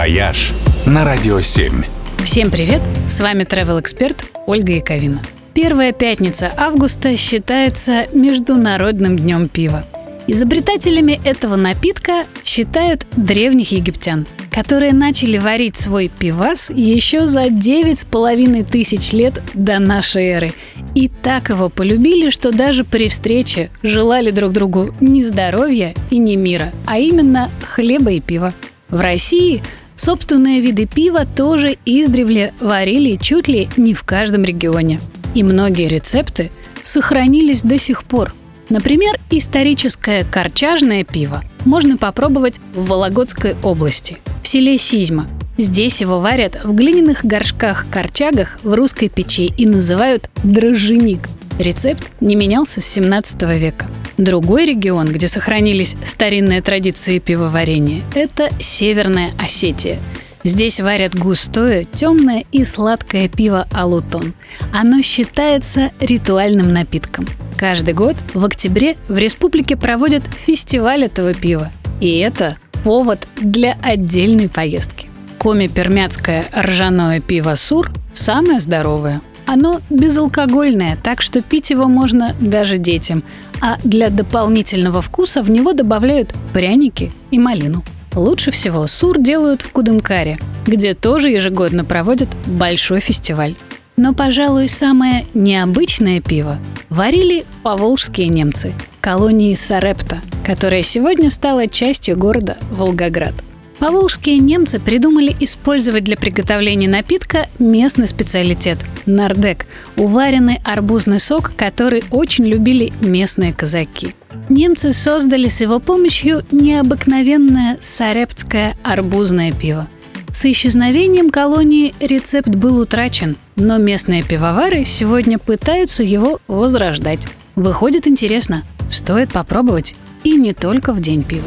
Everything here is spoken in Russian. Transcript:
«Вояж» на Радио 7. Всем привет! С вами travel эксперт Ольга Яковина. Первая пятница августа считается Международным днем пива. Изобретателями этого напитка считают древних египтян, которые начали варить свой пивас еще за девять с половиной тысяч лет до нашей эры. И так его полюбили, что даже при встрече желали друг другу не здоровья и не мира, а именно хлеба и пива. В России собственные виды пива тоже издревле варили чуть ли не в каждом регионе. И многие рецепты сохранились до сих пор – Например, историческое корчажное пиво можно попробовать в Вологодской области, в селе Сизьма. Здесь его варят в глиняных горшках-корчагах в русской печи и называют дрожженик. Рецепт не менялся с 17 века. Другой регион, где сохранились старинные традиции пивоварения, это Северная Осетия – Здесь варят густое, темное и сладкое пиво «Алутон». Оно считается ритуальным напитком. Каждый год в октябре в республике проводят фестиваль этого пива. И это повод для отдельной поездки. Коми-пермяцкое ржаное пиво «Сур» самое здоровое. Оно безалкогольное, так что пить его можно даже детям. А для дополнительного вкуса в него добавляют пряники и малину. Лучше всего сур делают в Кудымкаре, где тоже ежегодно проводят большой фестиваль. Но, пожалуй, самое необычное пиво варили поволжские немцы колонии Сарепта, которая сегодня стала частью города Волгоград. Поволжские немцы придумали использовать для приготовления напитка местный специалитет – нардек – уваренный арбузный сок, который очень любили местные казаки. Немцы создали с его помощью необыкновенное сарептское арбузное пиво. С исчезновением колонии рецепт был утрачен, но местные пивовары сегодня пытаются его возрождать. Выходит интересно, стоит попробовать. И не только в день пива.